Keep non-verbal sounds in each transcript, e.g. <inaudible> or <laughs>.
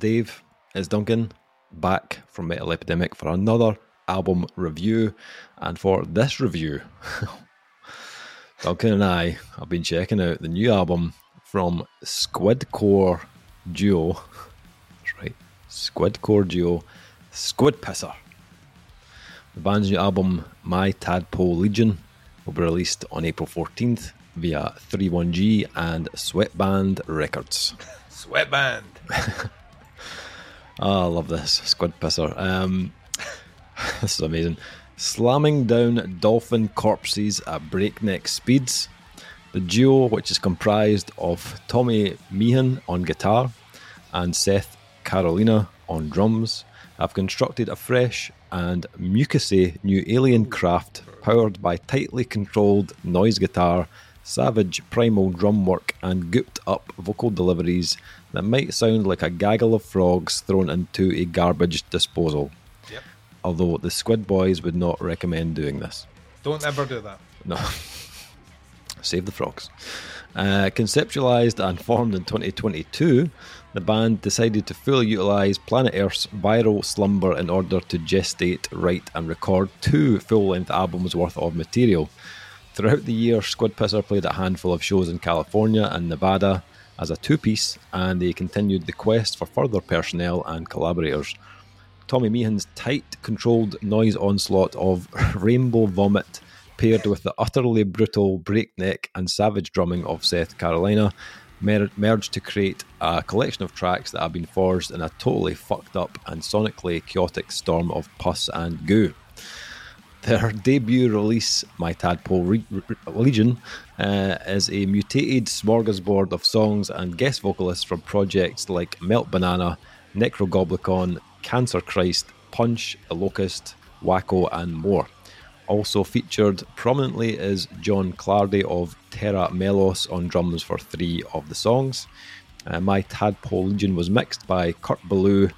Dave. It's Duncan. Back from Metal Epidemic for another album review. And for this review, <laughs> Duncan and I have been checking out the new album from Squidcore Duo. That's right. Squidcore Duo. Squid Pisser. The band's new album, My Tadpole Legion, will be released on April 14th via 31G and Sweatband Records. Sweatband. <laughs> Oh, I love this. Squid Pisser. Um, <laughs> this is amazing. Slamming down dolphin corpses at breakneck speeds. The duo, which is comprised of Tommy Meehan on guitar and Seth Carolina on drums, have constructed a fresh and mucousy new alien craft powered by tightly controlled noise guitar, savage primal drum work, and gooped up vocal deliveries that might sound like a gaggle of frogs thrown into a garbage disposal. Yep. Although the Squid Boys would not recommend doing this. Don't ever do that. No. <laughs> Save the frogs. Uh, conceptualized and formed in 2022, the band decided to fully utilize Planet Earth's viral slumber in order to gestate, write, and record two full length albums worth of material. Throughout the year, Squid Pisser played a handful of shows in California and Nevada as a two piece, and they continued the quest for further personnel and collaborators. Tommy Meehan's tight, controlled noise onslaught of <laughs> rainbow vomit paired with the utterly brutal breakneck and savage drumming of Seth Carolina, mer- merged to create a collection of tracks that have been forged in a totally fucked up and sonically chaotic storm of pus and goo. Their debut release, My Tadpole Legion, uh, is a mutated smorgasbord of songs and guest vocalists from projects like Melt Banana, Nekrogoblikon, Cancer Christ, Punch, The Locust, Wacko, and more. Also featured prominently is John Clardy of Tera Melos on drums for three of the songs. Uh, My Tadpole Legion was mixed by Kurt Ballou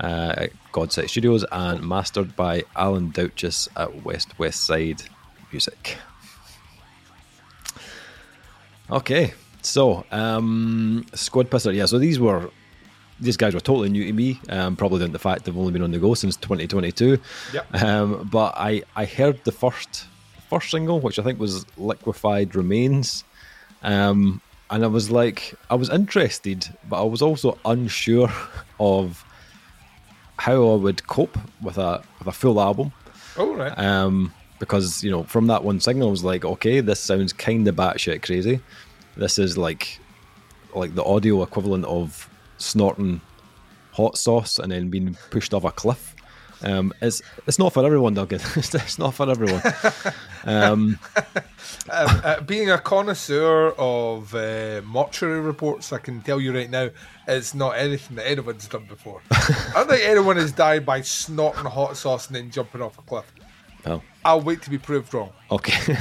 uh, at GodCity Studios and mastered by Alan Douches at West West Side Music. Okay, so um, Squid Pisser, yeah. So these were these guys were totally new to me. Um, probably down to the fact they've only been on the go since 2022. Yep. Um, but I I heard the first first single, which I think was Liquefied Remains. Um, and I was like, I was interested, but I was also unsure <laughs> of how I would cope with a with a full album. Oh, right. Um, because you know, from that one single, I was like, okay, this sounds kind of batshit crazy. This is like like the audio equivalent of snorting hot sauce and then being pushed off a cliff. Um, it's it's not for everyone, Duncan. <laughs> it's, it's not for everyone. Um, uh, <laughs> uh, being a connoisseur of uh, mortuary reports, I can tell you right now, it's not anything that anyone's done before. <laughs> I don't think anyone has died by snorting hot sauce and then jumping off a cliff. well, I'll wait to be proved wrong. Okay,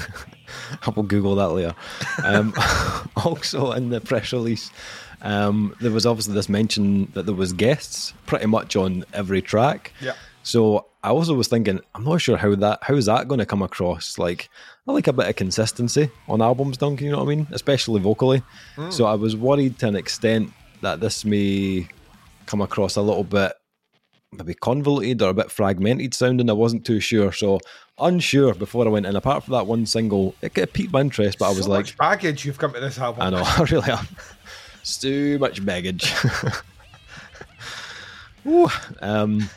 I will Google that later. Um, also, in the press release, um, there was obviously this mention that there was guests pretty much on every track. Yeah. So I also was thinking, I'm not sure how that how is that going to come across. Like, I like a bit of consistency on albums, Duncan. You know what I mean, especially vocally. So I was worried to an extent that this may come across a little bit maybe convoluted or a bit fragmented sounding. I wasn't too sure, so unsure before I went in. Apart from that one single, it kind of piqued my interest, but I was so like, baggage you've come to this album. I know, <laughs> I really am. It's too much baggage. <laughs> Ooh, um,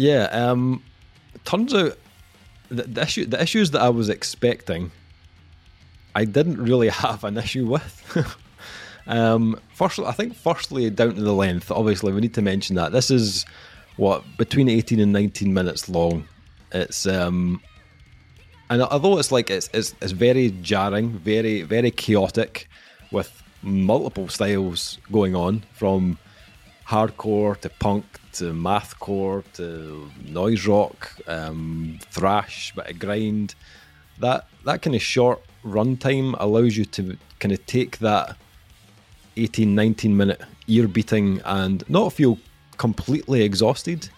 yeah, um, turns out the, the issue, the issues that I was expecting, I didn't really <laughs> have an issue with. <laughs> um, firstly, I think firstly down to the length. Obviously, we need to mention that this is what between eighteen and nineteen minutes long. It's um, and although it's like it's, it's it's very jarring, very very chaotic, with multiple styles going on from hardcore to punk to mathcore to noise rock, um, thrash, of grind. That that kind of short runtime allows you to kind of take that 18, 19 minute ear beating and not feel completely exhausted.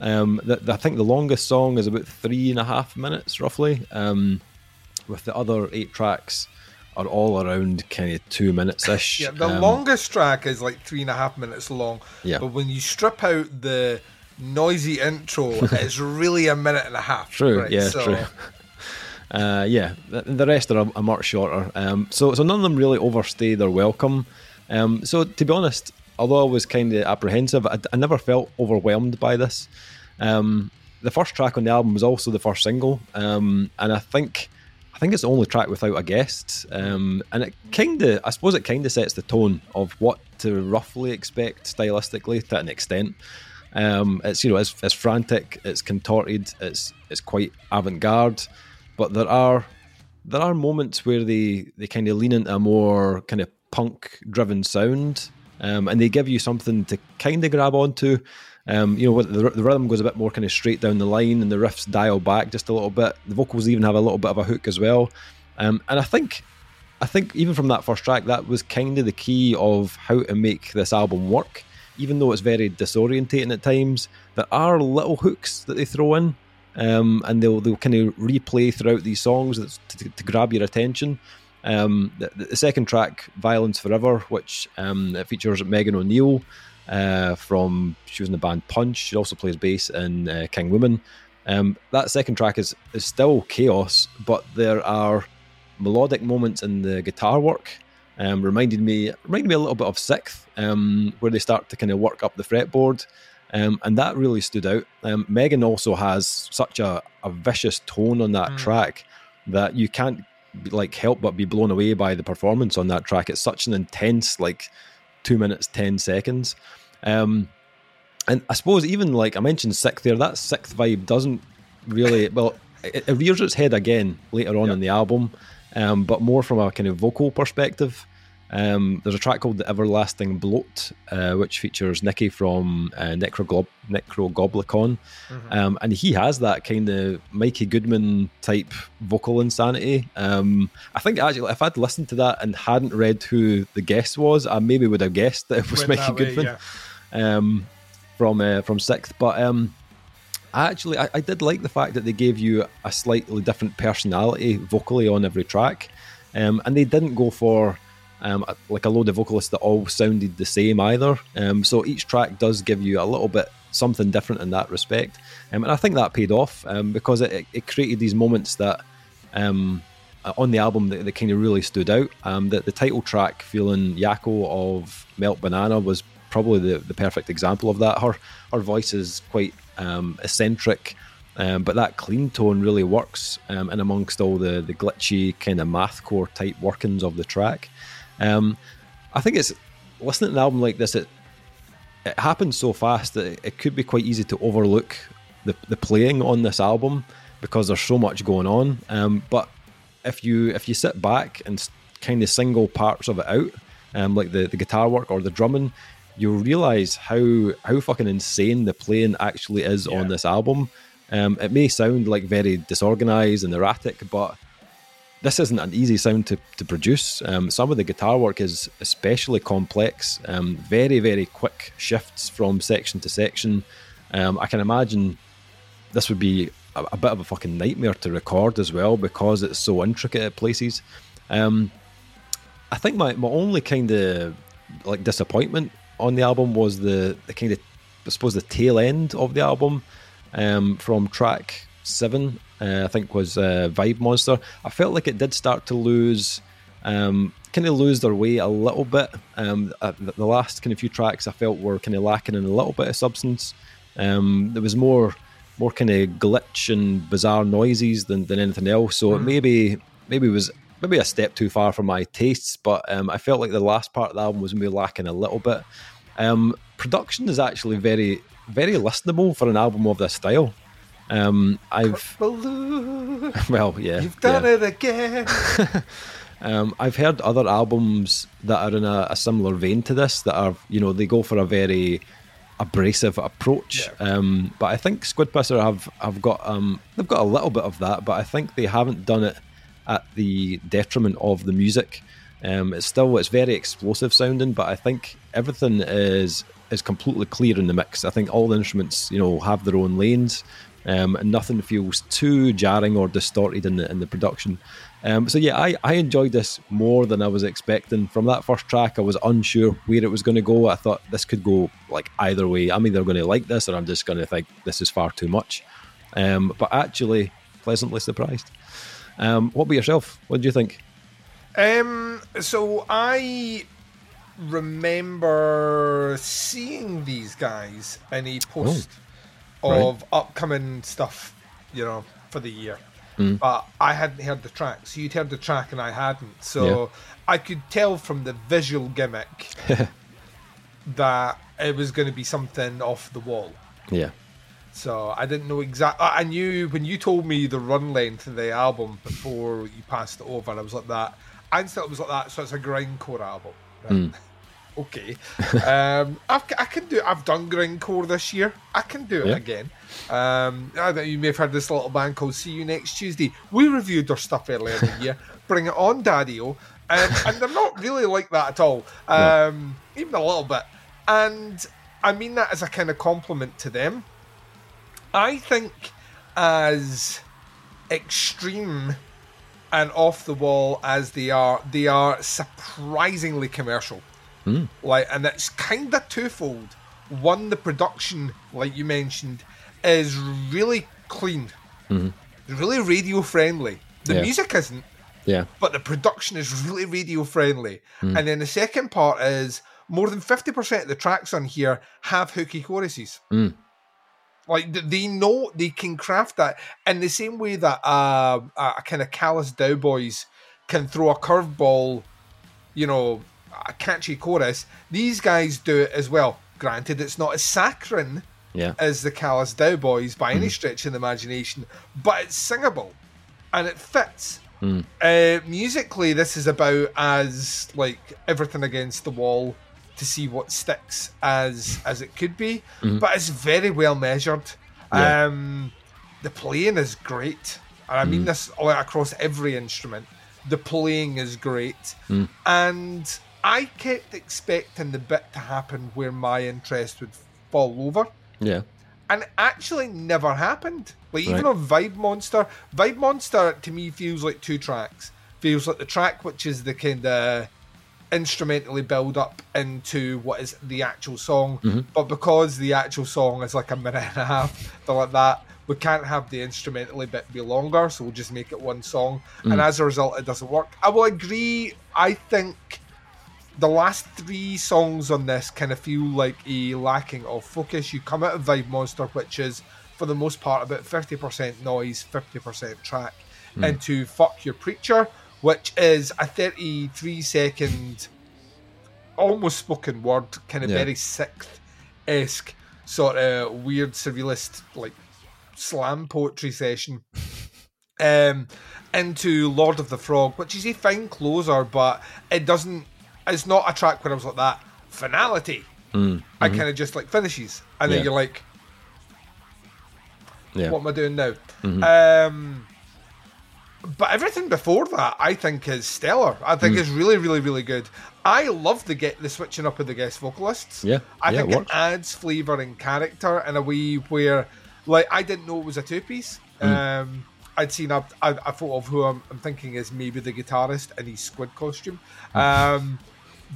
Um, the, the- I think the longest song is about three and a half minutes, roughly. Um, with the other eight tracks are all around kind of two minutes ish. yeah, the um, longest track is like three and a half minutes long. Yeah. But when you strip out the noisy intro, <laughs> it's really a minute and a half. True. Right? Yeah. So, true. <laughs> Uh, yeah, the, rest are a, much shorter. Um, so, so none of them really overstay their welcome. Um, so, to be honest, although I was kind of apprehensive, I, I, never felt overwhelmed by this. Um, the first track on the album was also the first single, um, and I think think it's the only track without a guest, um, and it kind of, I suppose, it kind of sets the tone of what to roughly expect stylistically to an extent. Um, it's you know it's, it's frantic, it's contorted, it's it's quite avant-garde, but there are there are moments where they they kind of lean into a more kind of punk-driven sound, um, and they give you something to kind of grab onto. Um, you know, the, the rhythm goes a bit more kind of straight down the line, and the riffs dial back just a little bit. The vocals even have a little bit of a hook as well, um, and I think I think even from that first track, that was kind of the key of how to make this album work even though it's very disorientating at times, there are little hooks that they throw in, um, and they'll they'll kind of replay throughout these songs to, to, to grab your attention. Um, the, the, second track, "Violence Forever," which um, features Megan O'Neill uh, from she was in the band Punch. She also plays bass in uh, King Woman. Um, that second track is is still chaos, but there are melodic moments in the guitar work um, reminded me reminded me a little bit of SikTh, um, where they start to kind of work up the fretboard, um, and that really stood out. Um, Megan also has such a, a vicious tone on that mm. track that you can't like help but be blown away by the performance on that track. It's such an intense like two minutes ten seconds. Um, and I suppose even like I mentioned SikTh there, that SikTh vibe doesn't really well. It, it rears its head again later on yep. in the album, um, but more from a kind of vocal perspective. Um, there's a track called The Everlasting Bloat, uh, which features Nicky from uh, Necroglob- Nekrogoblikon. Mm-hmm. Um, and he has that kind of Mikee Goodman type vocal insanity. Um, I think actually, if I'd listened to that and hadn't read who the guest was, I maybe would have guessed that it was Went Mikee Goodman yeah. Um, from uh, from SikTh. But um, actually, I, I, did like the fact that they gave you a slightly different personality vocally on every track. Um, and they didn't go for um, like a load of vocalists that all sounded the same either. Um, so each track does give you a little bit something different in that respect, um, and I think that paid off um, because it, it, created these moments that um, on the album that, that kind of really stood out. Um, the, the title track, "Feeling Yako" of Melt Banana, was probably the, the perfect example of that. Her her voice is quite eccentric. Um, but that clean tone really works um, in amongst all the, the glitchy kind of mathcore type workings of the track. Um, I think it's listening to an album like this. It it happens so fast that it could be quite easy to overlook the the playing on this album because there's so much going on. Um, but if you if you sit back and kind of single parts of it out, um, like the, the guitar work or the drumming, you'll realize how how fucking insane the playing actually is yeah. on this album. Um, it may sound like very disorganized and erratic, but this isn't an easy sound to, to produce. Um, some of the guitar work is especially complex, um, very, very quick shifts from section to section. Um, I can imagine this would be a, a, bit of a fucking nightmare to record as well because it's so intricate at places. Um, I think my, my only kind of like disappointment on the album was the, the kind of, I suppose, the tail end of the album um, from track seven uh, I think was uh, Vibe Monster. I felt like it did start to lose, um, kind of lose their way a little bit. Um, uh, the last kind of few tracks I felt were kind of lacking in a little bit of substance. Um, there was more, more kind of glitch and bizarre noises than, than anything else. So mm. maybe, maybe was maybe a step too far for my tastes. But um, I felt like the last part of the album was maybe lacking a little bit. Um, production is actually very, very listenable for an album of this style. Um, I've <laughs> well, yeah, you've done yeah. it again. <laughs> um, I've heard other albums that are in a, a, similar vein to this that are, you know, they go for a very abrasive approach. Yeah. Um, but I think Squid Pisser have have got um, they've got a little bit of that, but I think they haven't done it at the detriment of the music. Um, it's still it's very explosive sounding, but I think everything is is completely clear in the mix. I think all the instruments, you know, have their own lanes Um, and nothing feels too jarring or distorted in the in the production. Um, so yeah, I, I enjoyed this more than I was expecting. From that first track, I was unsure where it was going to go. I thought this could go like either way. I'm either going to like this or I'm just going to think this is far too much. Um, but actually, pleasantly surprised. Um, what about yourself? What do you think? Um, so I remember seeing these guys in a post Oh, of upcoming stuff, you know, for the year. Mm. But I hadn't heard the track. So you'd heard the track and I hadn't. So Yeah. I could tell from the visual gimmick <laughs> that it was going to be something off the wall. Yeah. So I didn't know exactly. I knew when you told me the run length of the album before you passed it over. I was like that. I instantly was like that. So it's a grindcore album. Right? <laughs> okay. um, I've, I can do. I've done grindcore this year. I can do it Yeah. again. Um, I don't, you may have heard this little band called See You Next Tuesday. We reviewed their stuff earlier in the year. <laughs> Bring it on, Daddy-O. Um, and they're not really like that at all. Um, Even a little bit. And I mean that as a kind of compliment to them. I think as extreme and off the wall as they are, they are surprisingly commercial. Like, and it's kind of twofold. One, the production, like you mentioned, is really clean, really radio friendly. The Yeah. music isn't, Yeah. but the production is really radio friendly. And then the second part is more than 50% of the tracks on here have hooky choruses. Like they know they can craft that in the same way that uh, a kind of callous Daoboys can throw a curveball, you know, a catchy chorus. These guys do it as well. Granted, it's not as saccharine Yeah. as the Callous Daoboys by any hmm. stretch of the imagination, but it's singable and it fits. Hmm. Uh, musically, this is about as like everything against the wall to see what sticks as as it could be, mm-hmm. but it's very well measured. Yeah. Um, the playing is great, and I mean mm. this all across every instrument. The playing is great, mm. and I kept expecting the bit to happen where my interest would fall over Yeah. and it actually never happened. Like even Right. on Vibe Monster, Vibe Monster to me feels like two tracks. Feels like the track which is the kind of instrumentally build up into what is the actual song, mm-hmm. but because the actual song is like a minute and a half, they're like that. We can't have the instrumentally bit be longer, so we'll just make it one song. And mm. as a result, it doesn't work. I will agree. I think the last three songs on this kind of feel like a lacking of focus. You come out of Vibe Monster, which is for the most part about 50% noise, 50% track, into Fuck Your Preacher, which is a 33 second, almost spoken word, kind of Yeah. very SikTh esque sort of weird surrealist like slam poetry session um, into Lord of the Frog, which is a fine closer, but it doesn't. It's not a track where I was like that finality. Mm, I mm-hmm. kind of just like finishes, and then Yeah. you're like, Yeah. "What am I doing now?" Mm-hmm. Um, but everything before that, I think, is stellar. I think mm. is really, really, really good. I love the get the switching up of the guest vocalists. Yeah. I Yeah, think it it, adds flavour and character in a way where, like, I didn't know it was a two piece. Mm. Um, I'd seen a photo of who I'm, I'm thinking is maybe the guitarist in his squid costume. Um,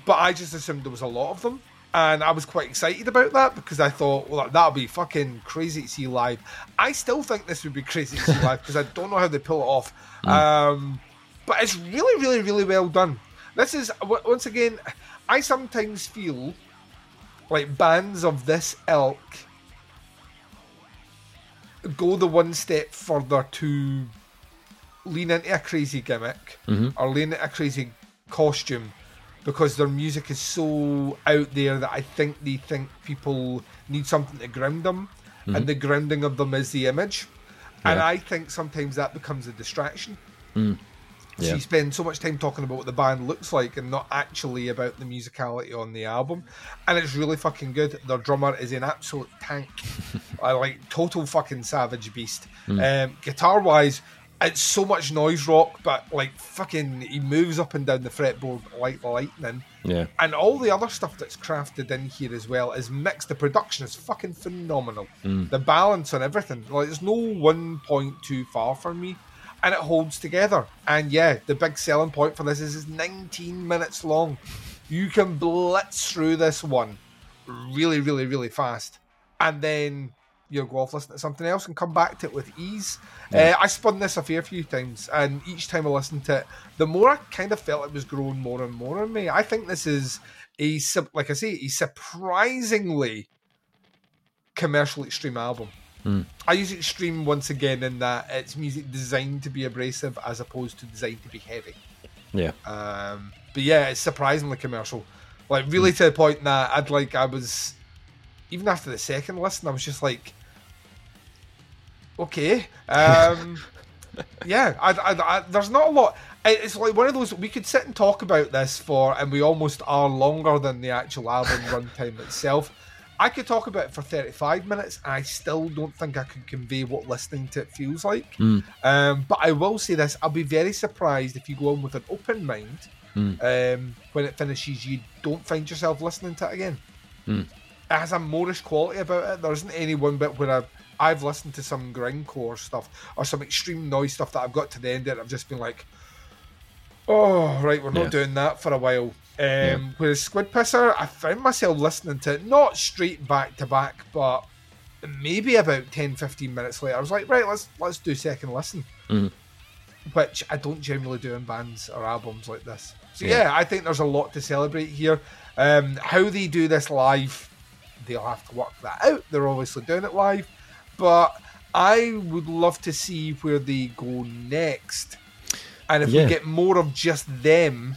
but I just assumed there was a lot of them. And I was quite excited about that because I thought, well, that'll be fucking crazy to see live. I still think this would be crazy to see live because I don't know how they pull it off. Um, but it's really, really, really well done. This is, once again, I sometimes feel like bands of this ilk go the one step further to lean into a crazy gimmick mm-hmm. or lean into a crazy costume because their music is so out there that I think they think people need something to ground them, and mm-hmm. the grounding of them is the image. And I think sometimes that becomes a distraction. So Yeah. you spend so much time talking about what the band looks like and not actually about the musicality on the album. And it's really fucking good. Their drummer is an absolute tank. <laughs> I like total fucking savage beast. Um, guitar wise, it's so much noise rock, but like fucking, he moves up and down the fretboard like lightning. Yeah. And all the other stuff that's crafted in here as well is mixed. The production is fucking phenomenal. The balance on everything, like there's no one point too far for me, and it holds together. And yeah, the big selling point for this is it's 19 minutes long. You can blitz through this one really, really, really fast, and then you'll go off listen to something else and come back to it with ease. Uh, I spun this a fair few times, and each time I listened to it, the more I kind of felt it was growing more and more on me. I think this is a, like I say, a surprisingly commercial extreme album. I use extreme once again in that it's music designed to be abrasive as opposed to designed to be heavy. Yeah. Um, but yeah, it's surprisingly commercial. Like really to the point that I'd like I was even after the second listen, I was just like, okay, um, <laughs> yeah. I, I, I, there's not a lot. It's like one of those we could sit and talk about this for, and we almost are longer than the actual album <laughs> runtime itself. I could talk about it for 35 minutes. And I still don't think I could convey what listening to it feels like. Um, but I will say this: I'll be very surprised if you go in with an open mind. Um, when it finishes, you don't find yourself listening to it again. It has a moreish quality about it. There isn't any one bit where I've, I've listened to some grindcore stuff or some extreme noise stuff that I've got to the end of it. I've just been like, oh, right, we're not Yeah. doing that for a while. Um, Whereas Squid Pisser, I found myself listening to it not straight back to back, but maybe about 10, 15 minutes later. I was like, right, let's let's do second listen which I don't generally do in bands or albums like this. So yeah, I think there's a lot to celebrate here. Um, how they do this live, they'll have to work that out. They're obviously doing it live, but I would love to see where they go next. And if Yeah. we get more of just them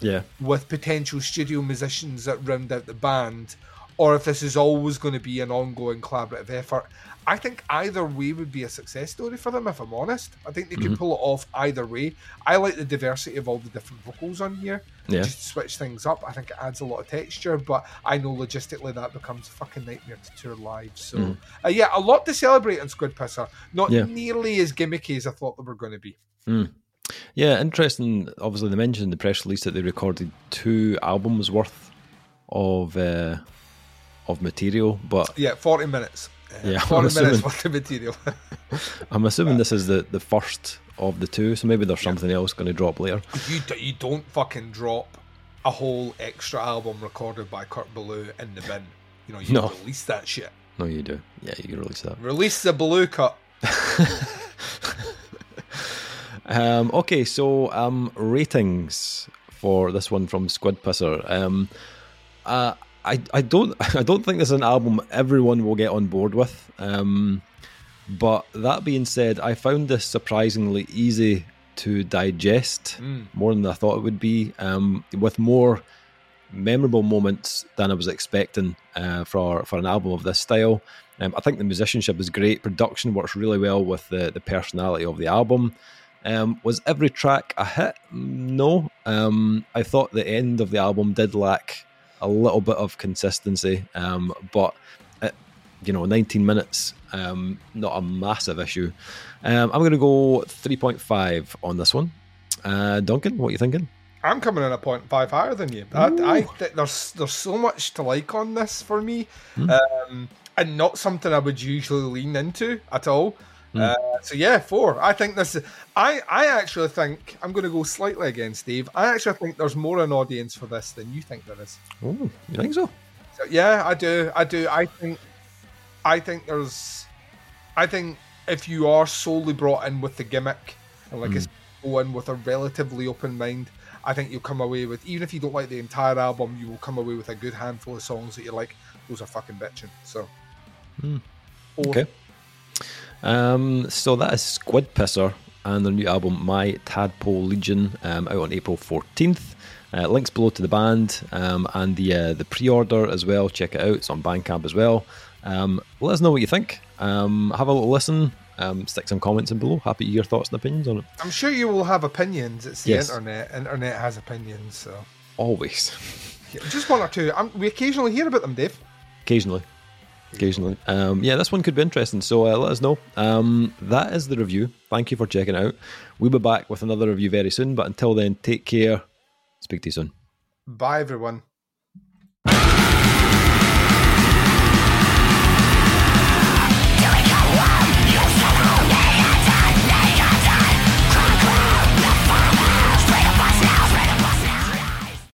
Yeah. with potential studio musicians that round out the band, or if this is always going to be an ongoing collaborative effort. I think either way would be a success story for them, if I'm honest. I think they could mm-hmm. pull it off either way. I like the diversity of all the different vocals on here. Yeah. Just switch things up. I think it adds a lot of texture, but I know logistically that becomes a fucking nightmare to tour live. So, mm. uh, yeah, a lot to celebrate on Squid Pisser. Not Yeah. nearly as gimmicky as I thought they were going to be. Mm. Yeah, interesting. Obviously, they mentioned in the press release that they recorded two albums worth of uh, of material, but Yeah, 40 minutes. Uh, Yeah, <laughs> I'm 40 minutes worth of material. <laughs> I'm assuming this is the, the first of the two, so maybe there's something else going to drop later. you do, you don't fucking drop a whole extra album recorded by Kurt Ballou in the bin. You know, you No. release that shit. No, you do. Yeah, you can release that. Release the Ballou cut. <laughs> Um, okay, so um, ratings for this one from Squid Pisser. Um, uh, I I don't <laughs> I don't think this is an album everyone will get on board with. Um, but that being said, I found this surprisingly easy to digest, more than I thought it would be, um, with more memorable moments than I was expecting uh, for for an album of this style. Um, I think the musicianship is great. Production works really well with the the personality of the album. Um, was every track a hit? No. Um, I thought the end of the album did lack a little bit of consistency, um, but it, you know, 19 minutes, um, not a massive issue. Um, I'm going to go 3.5 on this one. Uh, Duncan, what are you thinking? I'm coming in a point five higher than you. I, I think there's there's so much to like on this for me, um, and not something I would usually lean into at all. Mm. Uh, so yeah, four. I think this. Is, I I actually think I'm going to go slightly against Steve. I actually think there's more an audience for this than you think there is. Oh, you think so? So, yeah, I do. I do. I think. I think there's. I think if you are solely brought in with the gimmick and like mm. said, go in with a relatively open mind, I think you'll come away with even if you don't like the entire album, you will come away with a good handful of songs that you're like, those are fucking bitching. So. Mm. Four. Okay. Um, so that is Squid Pisser and their new album, My Tadpole Legion, um, out on April 14th. Uh, links below to the band um, and the uh, the pre-order as well. Check it out. It's on Bandcamp as well. Um, let us know what you think. Um, have a little listen. Um, stick some comments in below. Happy to hear thoughts and opinions on it. I'm sure you will have opinions. It's the Yes. internet. Internet has opinions, so Always. Just one or two. Um we occasionally hear about them, Dave. Occasionally. Occasionally. Um, yeah, this one could be interesting. So uh, let us know. Um, that is the review. Thank you for checking out. We'll be back with another review very soon. But until then, take care. Speak to you soon. Bye, everyone.